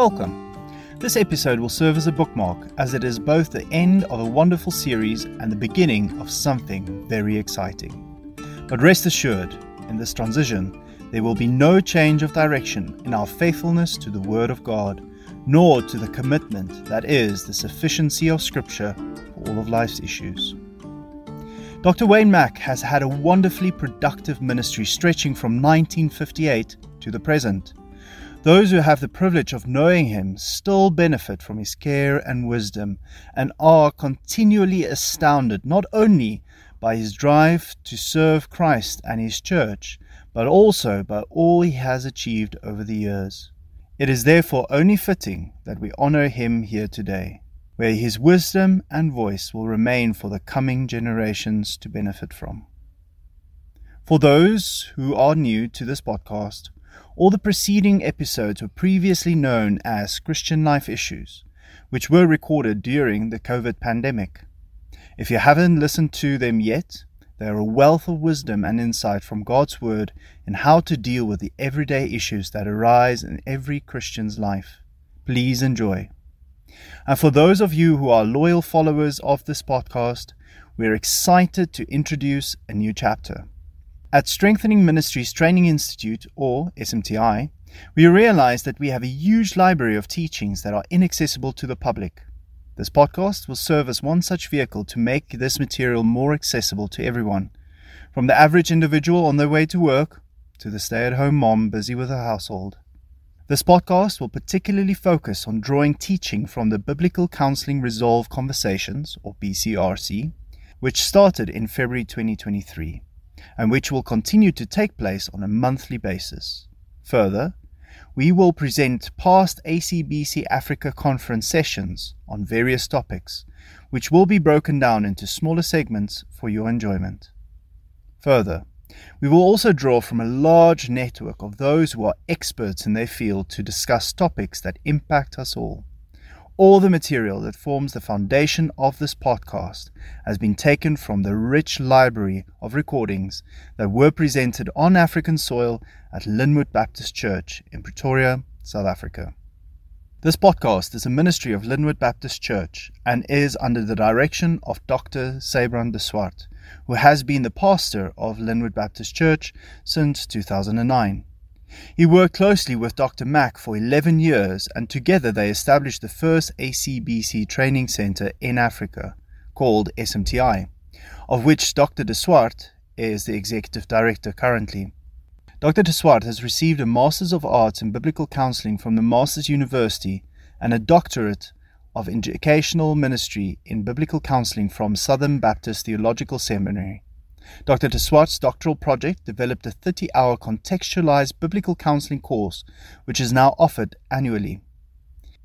Welcome. This episode will serve as a bookmark as it is both the end of a wonderful series and the beginning of something very exciting. But rest assured, in this transition, there will be no change of direction in our faithfulness to the Word of God, nor to the commitment that is the sufficiency of Scripture for all of life's issues. Dr. Wayne Mack has had a wonderfully productive ministry stretching from 1958 to the present. Those who have the privilege of knowing him still benefit from his care and wisdom and are continually astounded not only by his drive to serve Christ and his church, but also by all he has achieved over the years. It is therefore only fitting that we honor him here today, where his wisdom and voice will remain for the coming generations to benefit from. For those who are new to this podcast, all the preceding episodes were previously known as Christian Life Issues, which were recorded during the COVID pandemic. If you haven't listened to them yet, they are a wealth of wisdom and insight from God's Word in how to deal with the everyday issues that arise in every Christian's life. Please enjoy. And for those of you who are loyal followers of this podcast, we're excited to introduce a new chapter. At Strengthening Ministries Training Institute, or SMTI, we realize that we have a huge library of teachings that are inaccessible to the public. This podcast will serve as one such vehicle to make this material more accessible to everyone, from the average individual on their way to work to the stay at home mom busy with her household. This podcast will particularly focus on drawing teaching from the Biblical Counseling Resolve Conversations, or BCRC, which started in February 2023 and which will continue to take place on a monthly basis. Further, we will present past ACBC Africa conference sessions on various topics, which will be broken down into smaller segments for your enjoyment. Further, we will also draw from a large network of those who are experts in their field to discuss topics that impact us all. All the material that forms the foundation of this podcast has been taken from the rich library of recordings that were presented on African soil at Lynnwood Baptist Church in Pretoria, South Africa. This podcast is a ministry of Lynnwood Baptist Church and is under the direction of Dr. Sabran de Swart, who has been the pastor of Lynnwood Baptist Church since 2009. He worked closely with Dr. Mack for 11 years, and together they established the first ACBC training center in Africa, called SMTI, of which Dr. de Swart is the executive director currently. Dr. de Swart has received a Master's of Arts in Biblical Counseling from the Masters University and a doctorate of Educational Ministry in Biblical Counseling from Southern Baptist Theological Seminary. Dr. de Swart's doctoral project developed a 30 hour contextualized biblical counseling course, which is now offered annually.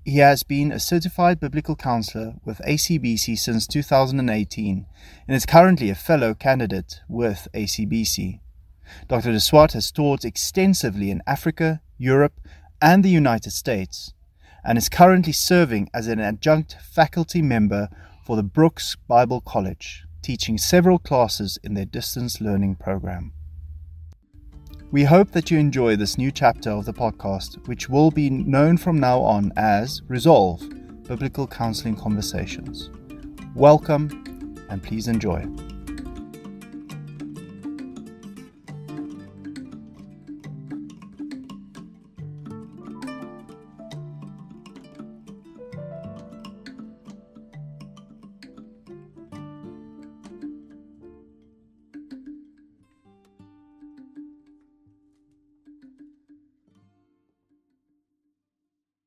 He has been a certified biblical counselor with ACBC since 2018 and is currently a fellow candidate with ACBC. Dr. de Swart has taught extensively in Africa, Europe, and the United States, and is currently serving as an adjunct faculty member for the Brooks Bible College teaching several classes in their distance learning program. We hope that you enjoy this new chapter of the podcast, which will be known from now on as Resolve Biblical Counseling Conversations. Welcome and please enjoy.